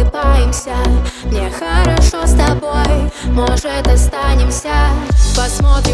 улыбаемся. Мне хорошо с тобой, может останемся. Посмотрим